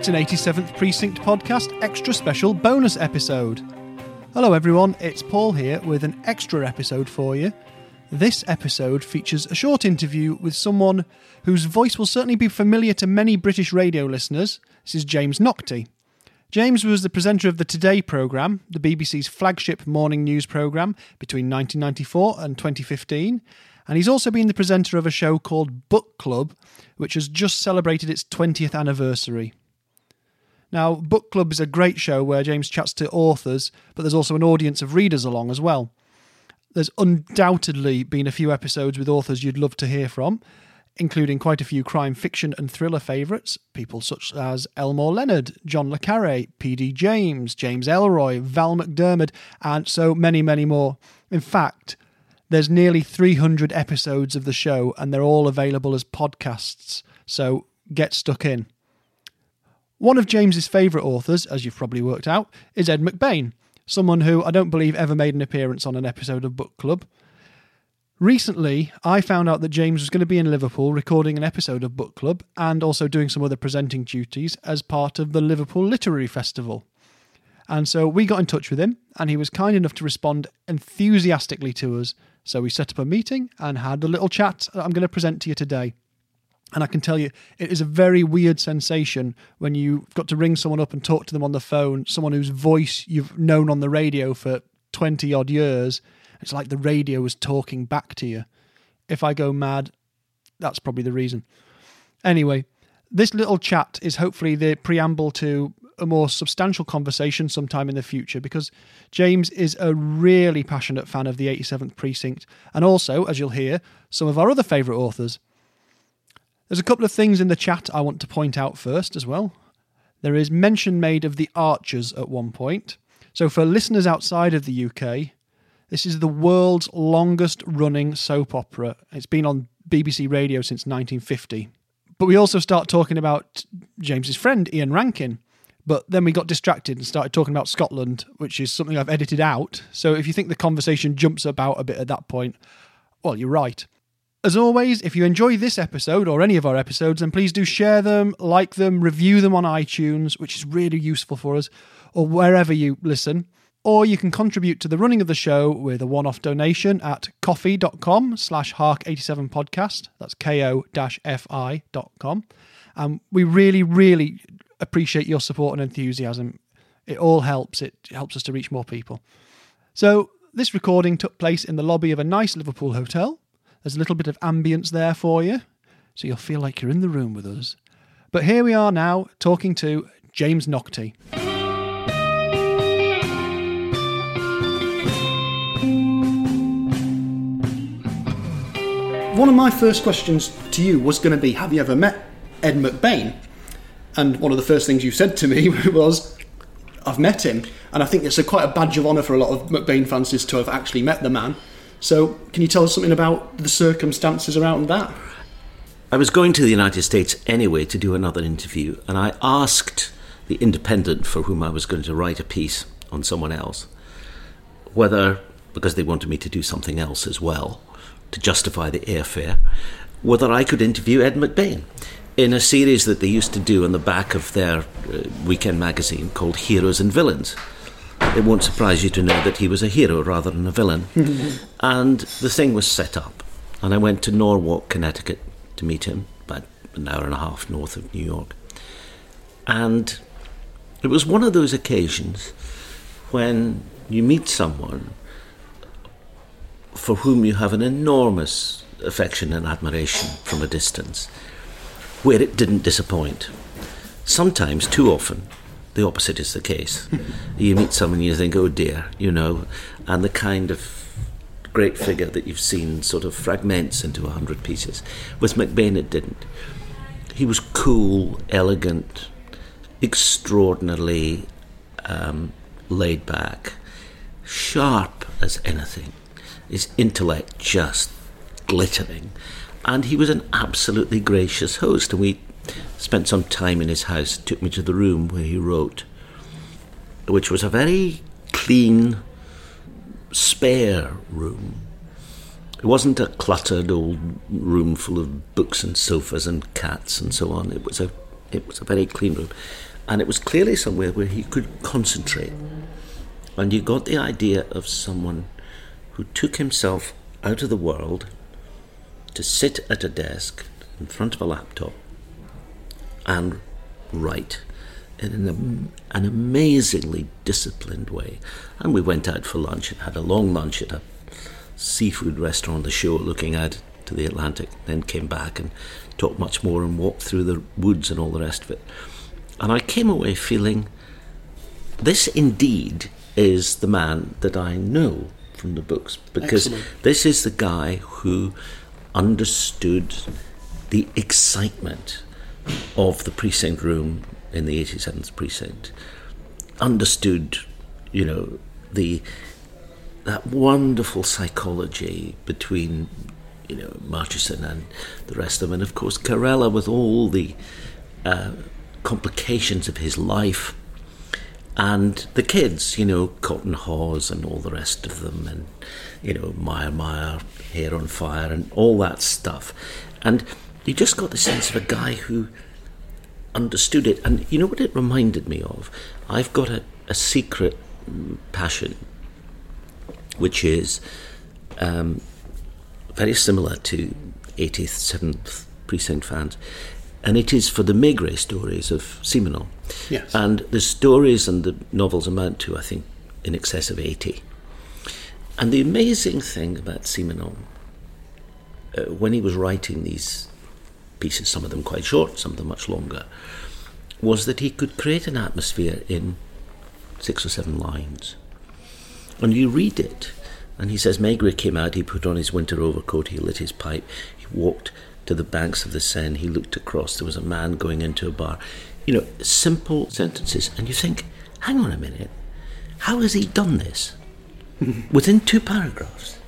It's an 87th Precinct podcast extra special bonus episode. Hello, everyone, it's Paul here with an extra episode for you. This episode features a short interview with someone whose voice will certainly be familiar to many British radio listeners. This is James Naughtie. James was the presenter of the Today programme, the BBC's flagship morning news programme between 1994 and 2015, and he's also been the presenter of a show called Book Club, which has just celebrated its 20th anniversary. Now, Book Club is a great show where James chats to authors, but there's also an audience of readers along as well. There's undoubtedly been a few episodes with authors you'd love to hear from, including quite a few crime fiction and thriller favourites, people such as Elmore Leonard, John Le Carre, P.D. James, James Ellroy, Val McDermid, and so many, many more. In fact, there's nearly 300 episodes of the show, and they're all available as podcasts, so get stuck in. One of James's favourite authors, as you've probably worked out, is Ed McBain, someone who I don't believe ever made an appearance on an episode of Book Club. Recently, I found out that James was going to be in Liverpool recording an episode of Book Club and also doing some other presenting duties as part of the Liverpool Literary Festival. And so we got in touch with him, and he was kind enough to respond enthusiastically to us so we set up a meeting and had a little chat that I'm going to present to you today. And I can tell you, it is a very weird sensation when you've got to ring someone up and talk to them on the phone, someone whose voice you've known on the radio for 20 odd years. It's like the radio was talking back to you. If I go mad, that's probably the reason. Anyway, this little chat is hopefully the preamble to a more substantial conversation sometime in the future because James is a really passionate fan of the 87th Precinct and also, as you'll hear, some of our other favourite authors. There's a couple of things in the chat I want to point out first as well. There is mention made of the Archers at one point. So, for listeners outside of the UK, this is the world's longest running soap opera. It's been on BBC Radio since 1950. But we also start talking about James's friend Ian Rankin, but then we got distracted and started talking about Scotland, which is something I've edited out. So if you think the conversation jumps about a bit at that point, well, you're right. As always, if you enjoy this episode or any of our episodes, then please do share them, like them, review them on iTunes, which is really useful for us, or wherever you listen. Or you can contribute to the running of the show with a one-off donation at ko-fi.com slash hark87podcast. That's ko-fi.com. And we really, really appreciate your support and enthusiasm. It all helps. It helps us to reach more people. So, this recording took place in the lobby of a nice Liverpool hotel. There's a little bit of ambience there for you, so you'll feel like you're in the room with us. But here we are now talking to James Naughtie. One of my first questions to you was going to be Have you ever met Ed McBain? And one of the first things you said to me was, I've met him. And I think it's a quite a badge of honour for a lot of McBain fans to have actually met the man. So, can you tell us something about the circumstances around that? I was going to the United States anyway to do another interview, and I asked the Independent for whom I was going to write a piece on someone else whether, because they wanted me to do something else as well to justify the airfare, whether I could interview Ed McBain in a series that they used to do on the back of their uh, weekend magazine called Heroes and Villains. It won't surprise you to know that he was a hero rather than a villain. and the thing was set up. And I went to Norwalk, Connecticut to meet him, about an hour and a half north of New York. And it was one of those occasions when you meet someone for whom you have an enormous affection and admiration from a distance where it didn't disappoint. Sometimes, too often, the opposite is the case. you meet someone and you think, oh dear, you know, and the kind of great figure that you've seen sort of fragments into a hundred pieces. With McBain, it didn't. He was cool, elegant, extraordinarily um, laid back, sharp as anything. His intellect just glittering and he was an absolutely gracious host. And we spent some time in his house. Took me to the room where he wrote, which was a very clean, spare room. It wasn't a cluttered old room full of books and sofas and cats and so on. It was a It was a very clean room. And it was clearly somewhere where he could concentrate. And you got the idea of someone who took himself out of the world to sit at a desk in front of a laptop and write in an, an amazingly disciplined way. And we went out for lunch and had a long lunch at a seafood restaurant on the shore looking out to the Atlantic, then came back and talked much more and walked through the woods and all the rest of it. And I came away feeling this indeed is the man that I know from the books because Excellent. this is the guy who understood the excitement of the precinct room in the 87th precinct, understood, you know, the that wonderful psychology between, you know, Murchison and the rest of them, and of course Carella with all the uh, complications of his life. And the kids, you know, Cotton Hawes and all the rest of them, and, you know, Meyer Meyer, Hair on Fire, and all that stuff. And you just got the sense of a guy who understood it. And you know what it reminded me of? I've got a, a secret passion, which is um, very similar to 87th Precinct fans, and it is for the Maigret stories of Simenon. Yes. And the stories and the novels amount to, I think, in excess of 80. And the amazing thing about Simenon, uh, when he was writing these pieces, some of them quite short, some of them much longer, was that he could create an atmosphere in six or seven lines. And you read it, and he says Maigret came out, he put on his winter overcoat, he lit his pipe, he walked to the banks of the Seine, he looked across, there was a man going into a bar. You know, simple sentences, and you think, hang on a minute, how has he done this? Within two paragraphs.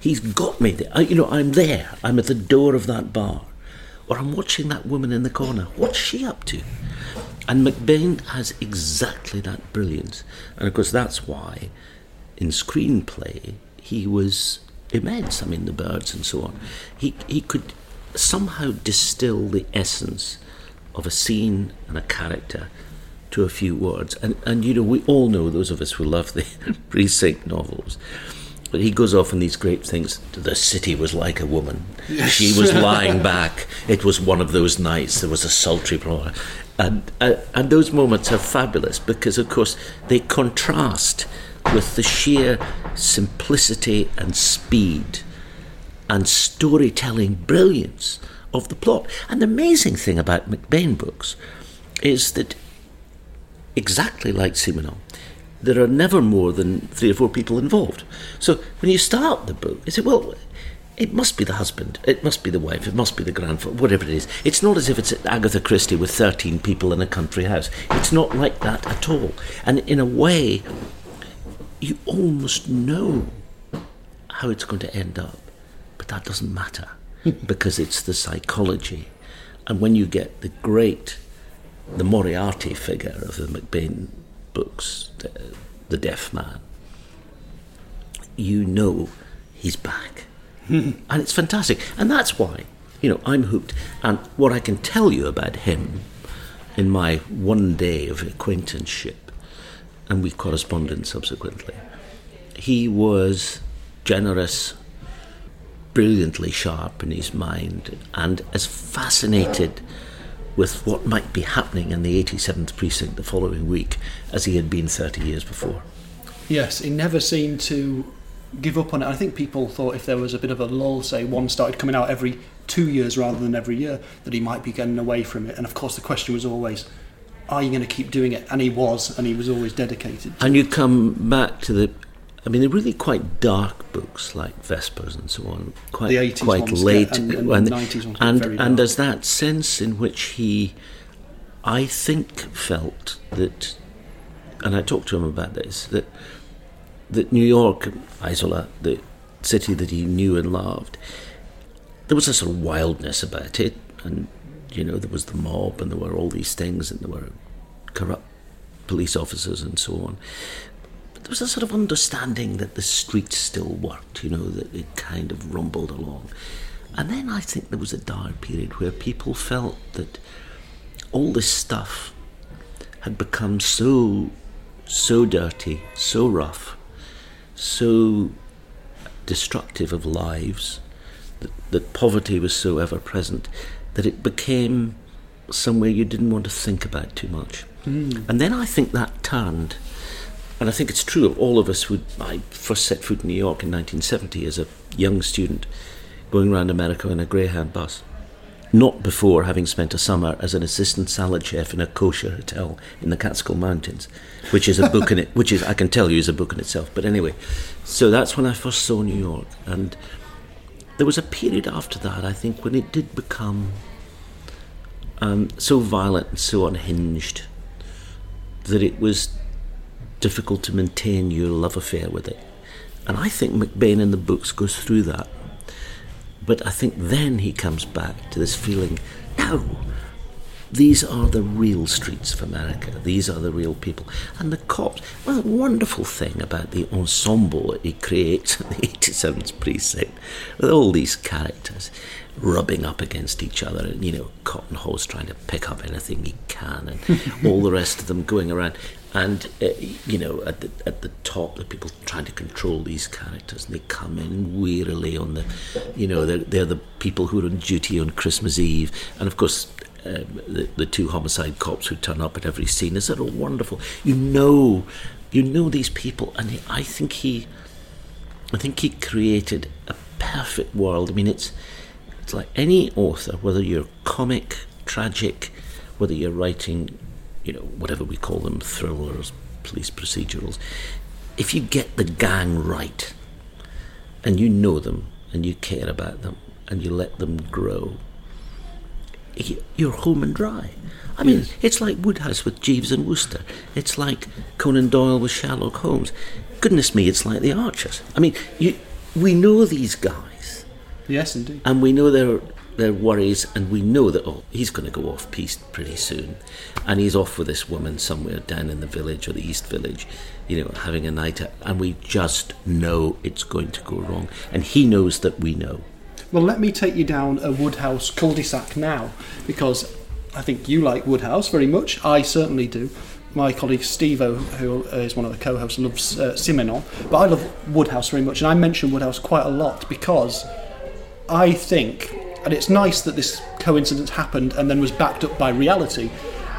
He's got me there. I, you know, I'm there. I'm at the door of that bar. Or I'm watching that woman in the corner. What's she up to? And McBain has exactly that brilliance. And of course, that's why in screenplay he was immense. I mean, the birds and so on. He, he could somehow distill the essence of a scene and a character to a few words. And, and you know, we all know, those of us who love the precinct novels, but he goes off on these great things. The city was like a woman. She was lying back. It was one of those nights. There was a sultry roar. And, uh, and those moments are fabulous because, of course, they contrast with the sheer simplicity and speed and storytelling brilliance of the plot. And the amazing thing about McBain books is that, exactly like Simenon, there are never more than three or four people involved. So when you start the book, you say, well, it must be the husband, it must be the wife, it must be the grandfather, whatever it is. It's not as if it's Agatha Christie with 13 people in a country house. It's not like that at all. And in a way, you almost know how it's going to end up, but that doesn't matter because it's the psychology. And when you get the great, the Moriarty figure of the McBain books, the, the deaf man, you know he's back. Hmm. and it's fantastic. And that's why, you know, I'm hooked. And what I can tell you about him in my one day of acquaintanceship, and we corresponded subsequently, he was generous, brilliantly sharp in his mind, and as fascinated with what might be happening in the 87th precinct the following week as he had been 30 years before. Yes, he never seemed to give up on it. I think people thought if there was a bit of a lull, say one started coming out every two years rather than every year, that he might be getting away from it. And of course, the question was always, are you going to keep doing it? And he was, and he was always dedicated. And you come back to the, I mean, they're really quite dark books like Vespers and so on, quite The 80s quite ones, late, yeah, and- and and 90s ones and, and there's that sense in which he, I think, felt that, and I talked to him about this that that New York, Isola, the city that he knew and loved, there was a sort of wildness about it, and you know there was the mob, and there were all these things, and there were corrupt police officers and so on. There was a sort of understanding that the streets still worked, you know, that it kind of rumbled along. And then I think there was a dark period where people felt that all this stuff had become so, so dirty, so rough, so destructive of lives, that, that poverty was so ever present, that it became somewhere you didn't want to think about too much. Mm. And then I think that turned, and I think it's true of all of us. Who, I first set foot in New York in 1970 as a young student, going around America in a Greyhound bus. Not before having spent a summer as an assistant salad chef in a kosher hotel in the Catskill Mountains, which is a book in it. Which is, I can tell you, is a book in itself. But anyway, so that's when I first saw New York, and there was a period after that. I think when it did become um, so violent and so unhinged that it was difficult to maintain your love affair with it. And I think McBain in the books goes through that. But I think then he comes back to this feeling no, these are the real streets of America. These are the real people. And the cops, well, the wonderful thing about the ensemble that he creates in the 87th precinct, with all these characters rubbing up against each other, and, you know, Cotton Hawes trying to pick up anything he can, and all the rest of them going around. And, uh, you know, at the, at the top, the people trying to control these characters, and they come in wearily on the, you know, they're, they're the people who are on duty on Christmas Eve. And of course, um, the, the two homicide cops who turn up at every scene is that all wonderful. You know, you know these people, and he, I think he, I think he created a perfect world. I mean, it's it's like any author, whether you're comic, tragic, whether you're writing, you know, whatever we call them, thrillers, police procedurals. If you get the gang right, and you know them, and you care about them, and you let them grow, you're home and dry. I mean, yes. it's like Wodehouse with Jeeves and Wooster. It's like Conan Doyle with Sherlock Holmes. Goodness me, it's like the Archers. I mean, you, we know these guys. Yes, indeed. And we know their their worries, and we know that oh, he's going to go off piste pretty soon, and he's off with this woman somewhere down in the village or the East Village, you know, having a night out, and we just know it's going to go wrong, and he knows that we know. Well, let me take you down a Wodehouse cul-de-sac now, because I think you like Wodehouse very much. I certainly do. My colleague Steve, who is one of the co-hosts, loves uh, Simenon, but I love Wodehouse very much, and I mention Wodehouse quite a lot because I think, and it's nice that this coincidence happened and then was backed up by reality,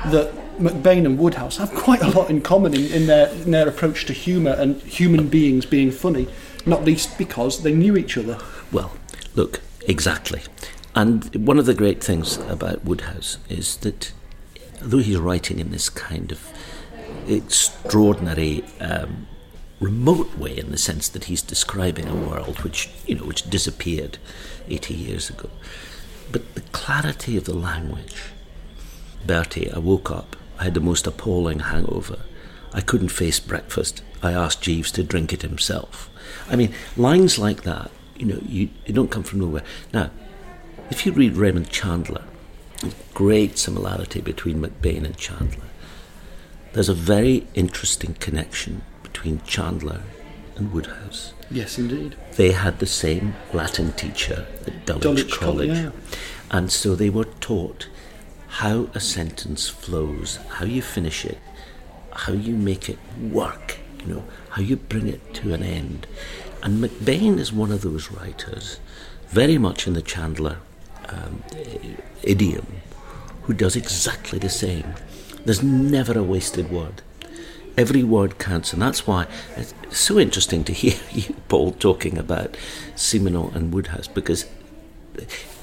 that McBain and Wodehouse have quite a lot in common in, in, their, in their approach to humour and human beings being funny, not least because they knew each other. Well, Look, exactly. And one of the great things about Wodehouse is that though he's writing in this kind of extraordinary, um, remote way, in the sense that he's describing a world which you know which disappeared eighty years ago, but the clarity of the language. Bertie, I woke up. I had the most appalling hangover. I couldn't face breakfast. I asked Jeeves to drink it himself. I mean, lines like that you know, you, you don't come from nowhere. Now, if you read Raymond Chandler, great similarity between McBain and Chandler. There's a very interesting connection between Chandler and Wodehouse. Yes, indeed. They had the same Latin teacher at Dulwich, Dulwich College. yeah. And so they were taught how a sentence flows, how you finish it, how you make it work, you know, how you bring it to an end. And McBain is one of those writers, very much in the Chandler um, idiom, who does exactly the same. There's never a wasted word. Every word counts, and that's why it's so interesting to hear you, Paul, talking about Simenon and Wodehouse because,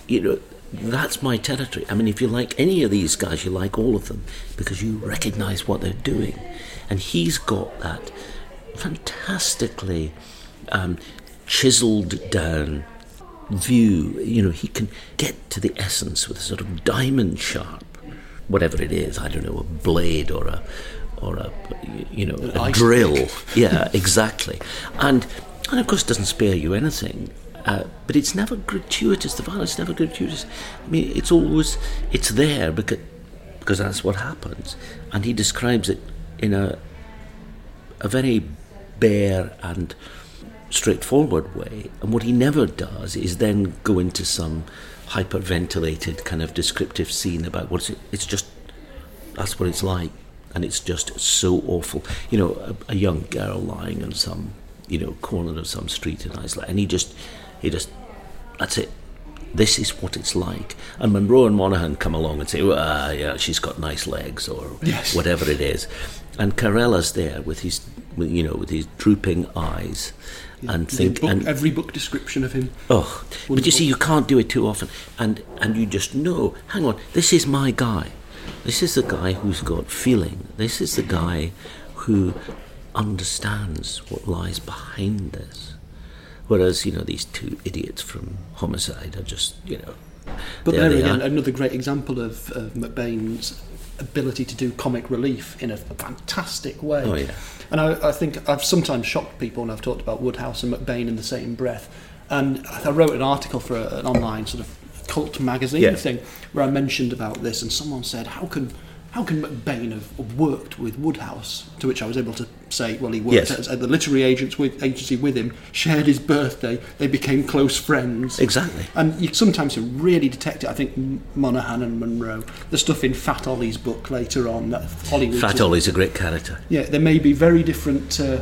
you know, that's my territory. I mean, if you like any of these guys, you like all of them because you recognize what they're doing. And he's got that fantastically um, chiseled down view. You know, he can get to the essence with a sort of diamond sharp, whatever it is. I don't know, a blade or a or a you know a drill. yeah, exactly. And and of course, doesn't spare you anything. Uh, but it's never gratuitous. The violence is never gratuitous. I mean, it's always it's there because because that's what happens. And he describes it in a a very bare and straightforward way. And what he never does is then go into some hyperventilated kind of descriptive scene about what's it. It's just That's what it's like, and it's just so awful. You know, a, a young girl lying in some, you know, corner of some street in Isola, and he just, he just, that's it. This is what it's like. And Munro and Monaghan come along and say, "Ah, yeah, she's got nice legs," or Yes. whatever it is, and Carella's there with his, you know, with his drooping eyes, and The think book- and every book description of him. Oh, but you see, you can't do it too often, and and you just know. Hang on, this is my guy. This is the guy who's got feeling. This is the guy who understands what lies behind this. Whereas you know these two idiots from Homicide are just you know. But there there again, are. another great example of, of McBain's ability to do comic relief in a fantastic way. Oh, yeah. And I, I think I've sometimes shocked people when I've talked about Wodehouse and McBain in the same breath. And I wrote an article for a, an online sort of cult magazine Yeah. thing where I mentioned about this, and someone said, "How can how can McBain have worked with Wodehouse?" To which I was able to say, "Well, he worked Yes. at, at the literary agents with, agency with him, shared his birthday, they became close friends." Exactly. And you sometimes you really detect it. I think Monaghan and Monroe, the stuff in Fat Ollie's book later on, that Hollywood. Fat Ollie's a great character. Yeah, there may be very different uh,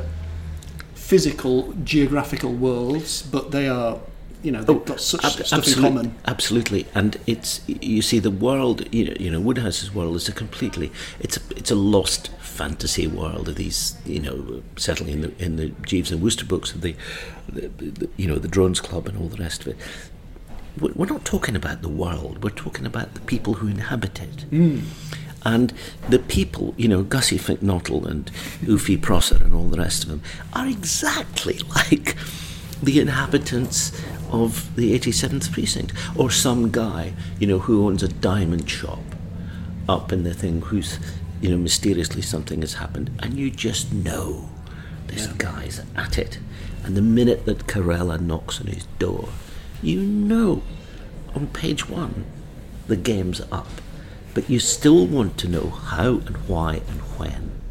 physical, geographical worlds, but they are, you know, they've oh, got such Oh, Ab- stuff in common. Absolutely, and it's you see the world. You know, you know, Wodehouse's world is a completely. It's a it's a lost fantasy world of these. You know, certainly in the in the Jeeves and Wooster books of the, the, the you know the Drones Club and all the rest of it. We're not talking about the world. We're talking about the people who inhabit it. Hmm. And the people, you know, Gussie McNaughtle and Oofy Prosser and all the rest of them, are exactly like the inhabitants of the 87th precinct, or some guy, you know, who owns a diamond shop up in the thing, who's, you know, mysteriously something has happened, and you just know this guy's at it. And the minute that Carella knocks on his door, you know on page one the game's up. But you still want to know how and why and when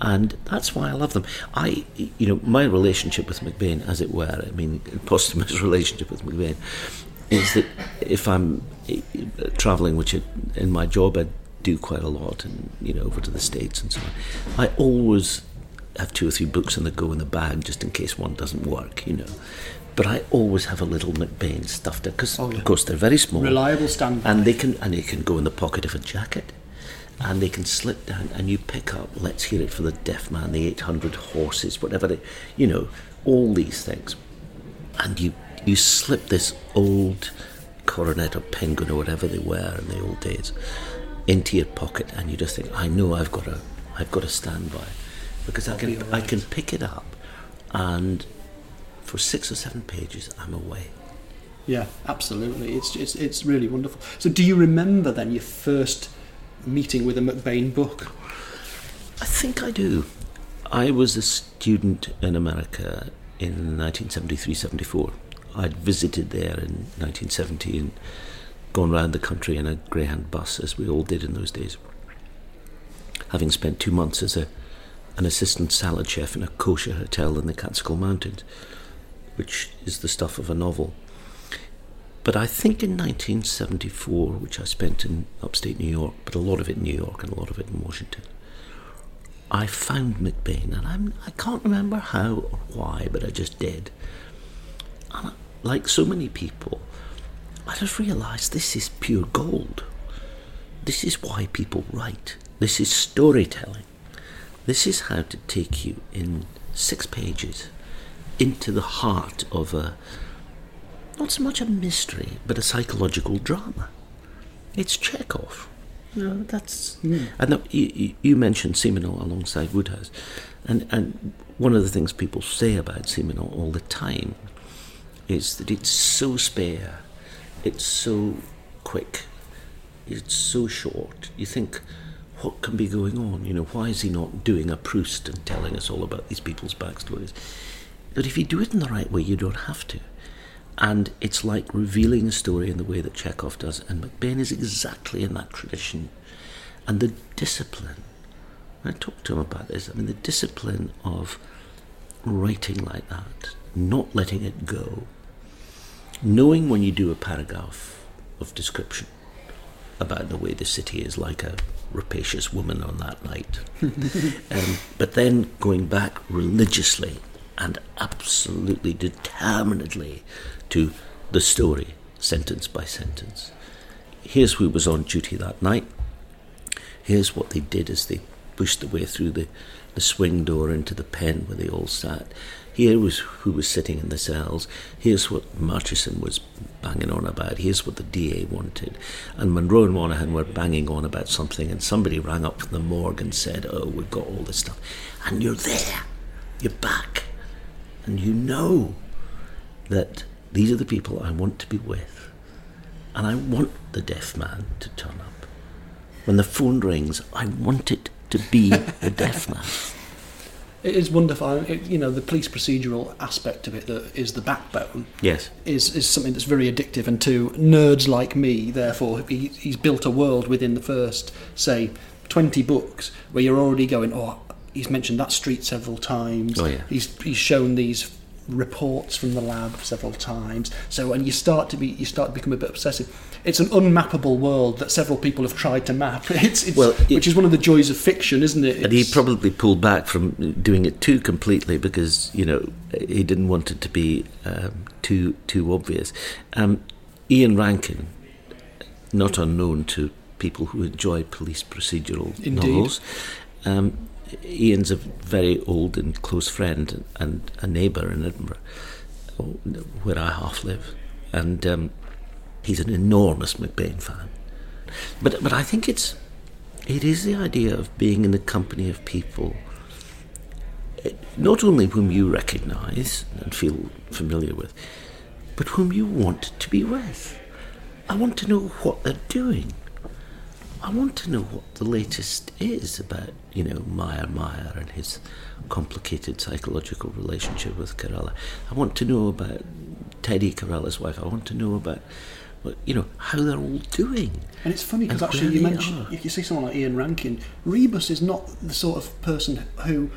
and that's why I love them. I, you know, my relationship with McBain, as it were, I mean, posthumous relationship with McBain, is that if I'm eh, travelling, which in my job I do quite a lot, and you know, over to the states and so on, I always have two or three books on the go in the bag just in case one doesn't work, you know. But I always have a little McBain stuffed in because, Oh, yeah. of course, they're very small, Reliable standby. and they can and they can go in the pocket of a jacket and they can slip down and you pick up let's hear it for the deaf man the 800 horses whatever they you know all these things and you you slip this old coronet or penguin or whatever they were in the old days into your pocket and you just think i know i've got a i've got a standby because i can be all i can pick it up and for six or seven pages i'm away Yeah, absolutely. It's, it's it's really wonderful. So, do you remember then your first meeting with a McBain book? I think I do. I was a student in America in 1973-74. I'd visited there in 1970 and gone round the country in a Greyhound bus, as we all did in those days. Having spent two months as a an assistant salad chef in a kosher hotel in the Catskill Mountains, which is the stuff of a novel. But I think in 1974, which I spent in upstate New York, but a lot of it in New York and a lot of it in Washington, I found McBain, and I'm, I can't remember how or why, but I just did. And I, like so many people, I just realised this is pure gold. This is why people write. This is storytelling. This is how to take you in six pages into the heart of a not so much a mystery, but a psychological drama. It's Chekhov. You hmm. know, that's and the, you, you- you mentioned Simenon alongside Wodehouse, and and one of the things people say about Simenon all the time is that it's so spare, it's so quick, it's so short. You think, what can be going on? You know, why is he not doing a Proust and telling us all about these people's backstories? But if you do it in the right way, you don't have to. And it's like revealing a story in the way that Chekhov does, and McBain is exactly in that tradition. And the discipline, I talked to him about this, I mean, the discipline of writing like that, not letting it go, knowing when you do a paragraph of description, about the way the city is like a rapacious woman on that night. um, but then going back religiously and absolutely determinedly to the story, sentence by sentence. Here's who was on duty that night. Here's what they did as they pushed their way through the, the swing door into the pen where they all sat. Here was who was sitting in the cells. Here's what Murchison was banging on about. Here's what the DA wanted. And Munro and Monaghan were banging on about something, and somebody rang up from the morgue and said, Oh, we've got all this stuff. And you're there. You're back. And you know that these are the people I want to be with. And I want the deaf man to turn up. When the phone rings, I want it to be the deaf man. It is wonderful. It, you know, the police procedural aspect of it that is the backbone. Yes. Is, is something that's very addictive, and to nerds like me, therefore, he, he's built a world within the first, say, 20 books where you're already going, oh, he's mentioned that street several times. Oh, yeah. He's, he's shown these reports from the lab several times. So, and you start to be, you start to become a bit obsessive. It's an unmappable world that several people have tried to map. It's, it's Well, it- which is one of the joys of fiction, isn't it? And he probably pulled back from doing it too completely because you know he didn't want it to be um, too too obvious. Um, Ian Rankin, not unknown to people who enjoy police procedural Indeed. novels, um, Ian's a very old and close friend and a neighbour in Edinburgh, where I half live, and um, he's an enormous McBain fan. But but I think it's it is the idea of being in the company of people, not only whom you recognise and feel familiar with, but whom you want to be with. I want to know what they're doing. I want to know what the latest is about, you know, Meyer Meyer and his complicated psychological relationship with Carella. I want to know about Teddy Carella's wife. I want to know about, you know, how they're all doing. And it's funny because actually you they mentioned if you see someone like Ian Rankin, Rebus is not the sort of person who,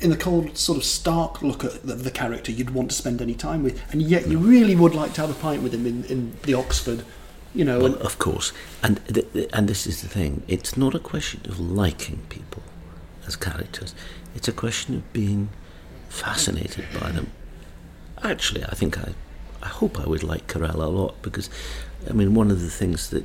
in the cold sort of stark look at the, the character, you'd want to spend any time with, and yet you really would like to have a pint with him in, in the Oxford, you know. Well, and, of course, and th- th- and this is the thing. It's not a question of liking people as characters. It's a question of being fascinated by them. Actually, I think I, I hope I would like Carella a lot because, I mean, one of the things that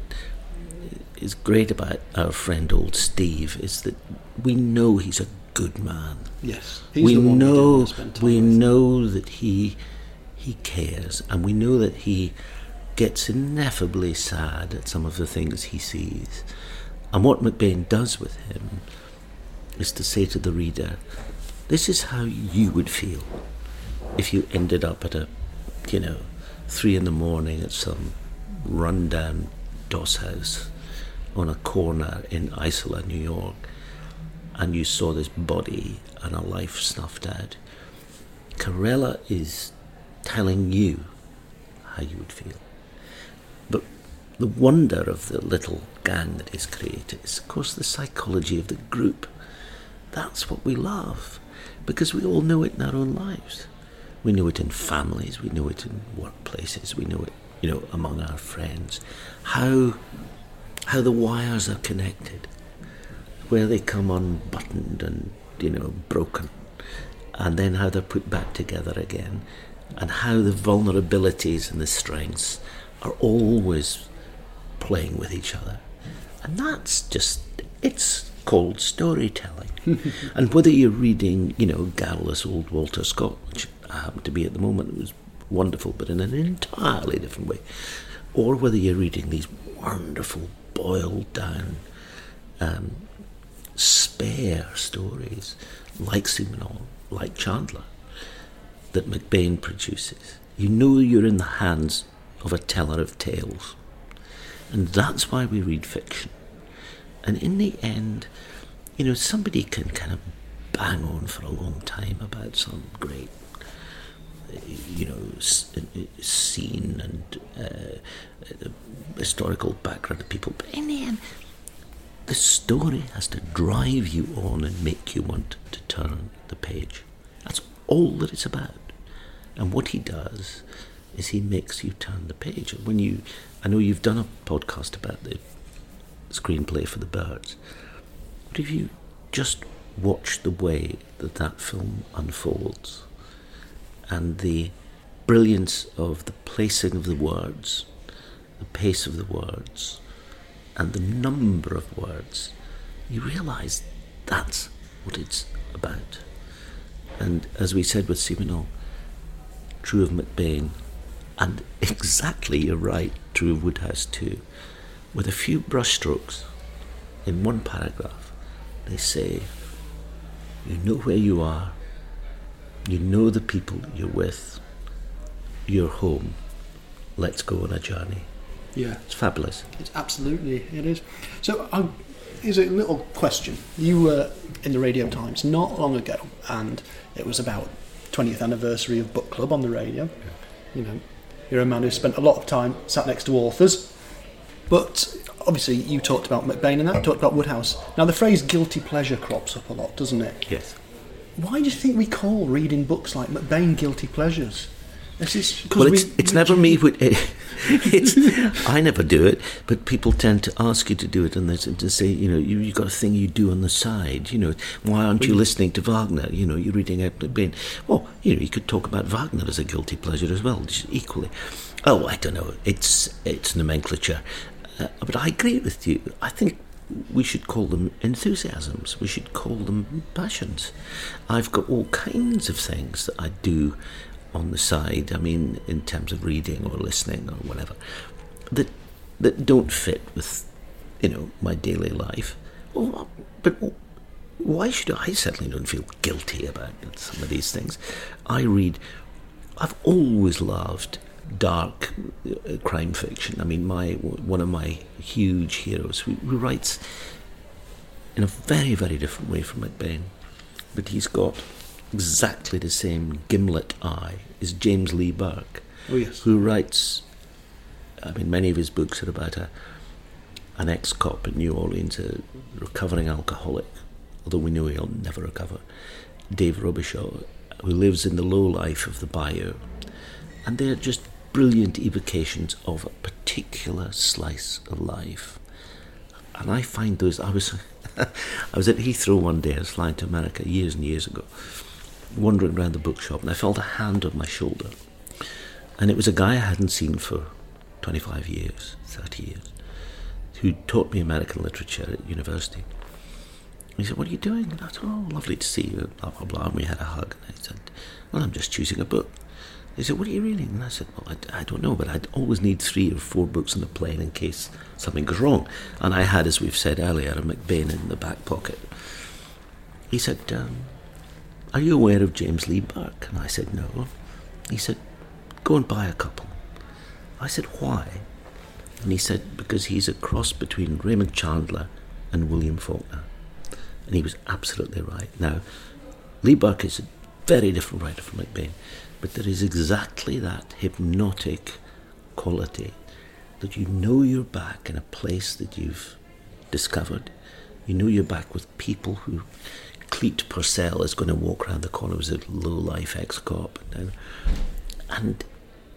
is great about our friend old Steve is that we know he's a good man yes, he's we know time we know that he he cares and we know that he gets ineffably sad at some of the things he sees and what McBain does with him is to say to the reader this is how you would feel if you ended up at a you know three in the morning at some rundown doss house on a corner in Isola, New York and you saw this body and a life snuffed out, Carella is telling you how you would feel. The wonder of the little gang that is created is, of course, the psychology of the group. That's what we love because we all know it in our own lives. We know it in families, we know it in workplaces, we know it, you know, among our friends. How how the wires are connected where they come unbuttoned and you know broken and then how they're put back together again and how the vulnerabilities and the strengths are always playing with each other and that's just it's called storytelling and whether you're reading you know garrulous old walter scott which i happen to be at the moment it was wonderful but in an entirely different way or whether you're reading these wonderful boiled down um, spare stories like Simenon, like Chandler, that McBain produces. You know you're in the hands of a teller of tales. And that's why we read fiction. And in the end, you know, somebody can kind of bang on for a long time about some great, uh, you know, uh, scene and uh, uh, historical background of people. But in the end, the story has to drive you on and make you want to turn the page. That's all that it's about. And what he does is he makes you turn the page. And when you, I know you've done a podcast about the screenplay for the birds. But if you just watch the way that that film unfolds and the brilliance of the placing of the words, the pace of the words, and the number of words, you realize that's what it's about. And as we said with Simenon, true of McBain, and exactly, you're right, true of Wodehouse too. With a few brushstrokes in one paragraph, they say, You know where you are, you know the people you're with, you're home, let's go on a journey. Yeah. It's fabulous. It's absolutely it is. So um, here's a little question. You were in the Radio Times not long ago, and it was about 20th anniversary of book club on the radio. You know, you're a man who spent a lot of time sat next to authors, but obviously you talked about McBain and that talked about Wodehouse. Now the phrase guilty pleasure crops up a lot, doesn't it? Yes. Why do you think we call reading books like McBain guilty pleasures? Is Well, we, it's, it's we- never me. Who, it's, I never do it, but people tend to ask you to do it, and they to say, you know, you, you've got a thing you do on the side. You know, why aren't you listening to Wagner? You know, you're reading out. Well, you know, you could talk about Wagner as a guilty pleasure as well, equally. Oh, I don't know. It's it's nomenclature, uh, but I agree with you. I think we should call them enthusiasms. We should call them passions. I've got all kinds of things that I do on the side. I mean, in terms of reading or listening or whatever, that that don't fit with, you know, my daily life. Well, but why should I? I certainly don't feel guilty about some of these things. I read. I've always loved dark uh, crime fiction. I mean, my one of my huge heroes who, who writes in a very very different way from McBain, but he's got exactly the same gimlet eye as James Lee Burke, Oh yes. who writes. I mean, many of his books are about a an ex-cop in New Orleans, a recovering alcoholic, although we know he'll never recover. Dave Robicheaux, who lives in the low life of the bayou, and they're just brilliant evocations of a particular slice of life. And I find those. I was, I was at Heathrow one day. I was flying to America years and years ago, wandering around the bookshop, and I felt a hand on my shoulder, and it was a guy I hadn't seen for 25 years, 30 years, who taught me American literature at university. He said, "What are you doing?" And I said, "Oh, lovely to see you." Blah blah blah. And we had a hug. And I said, "Well, I'm just choosing a book." He said, "What are you reading?" And I said, "Well, I, I don't know, but I'd always need three or four books on the plane in case something goes wrong." And I had, as we've said earlier, a McBain in the back pocket. He said, um, "Are you aware of James Lee Burke?" And I said, "No." He said, "Go and buy a couple." I said, "Why?" And he said, "Because he's a cross between Raymond Chandler and William Faulkner." And he was absolutely right. Now, Lee Burke is a very different writer from McBain, but there is exactly that hypnotic quality that you know you're back in a place that you've discovered. You know you're back with people who Clete Purcel is going to walk around the corner as a low life ex cop. And, and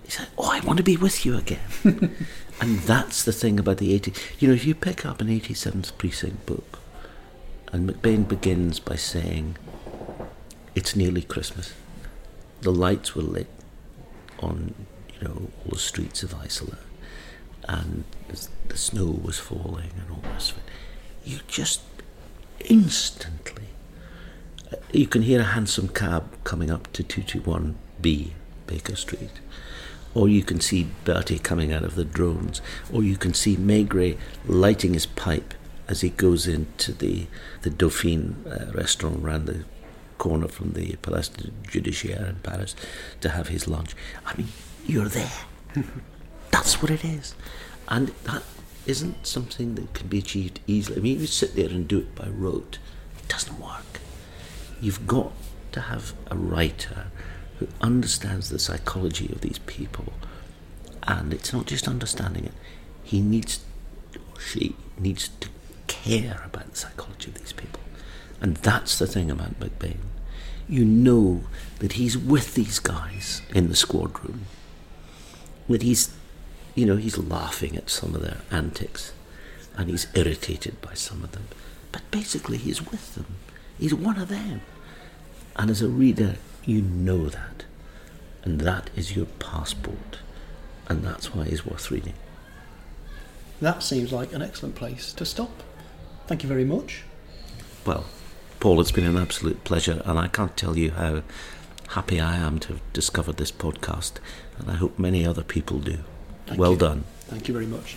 he said, Oh, I want to be with you again. and that's the thing about the 80. You know, if you pick up an 87th Precinct book, and McBain begins by saying, It's nearly Christmas. The lights were lit on, you know, all the streets of Isola, and the, snow was falling and all the rest of it. You just instantly, uh, you can hear a hansom cab coming up to 221B Baker Street. Or you can see Bertie coming out of the drones, or you can see Maigret lighting his pipe as he goes into the the Dauphine uh, restaurant around the corner from the Palais de Judiciaire in Paris to have his lunch. I mean, you're there. That's what it is, and that isn't something that can be achieved easily. I mean, you sit there and do it by rote. It doesn't work. You've got to have a writer who understands the psychology of these people, and it's not just understanding it. He needs, or she needs to care about the psychology of these people. And that's the thing about McBain. You know that he's with these guys in the squad room, that he's, you know, he's laughing at some of their antics, and he's irritated by some of them. But basically, he's with them. He's one of them. And as a reader, you know that. And that is your passport. And that's why he's worth reading. That seems like an excellent place to stop. Thank you very much. Well, Paul, it's been an absolute pleasure, and I can't tell you how happy I am to have discovered this podcast, and I hope many other people do. Thank well you. done. Thank you very much.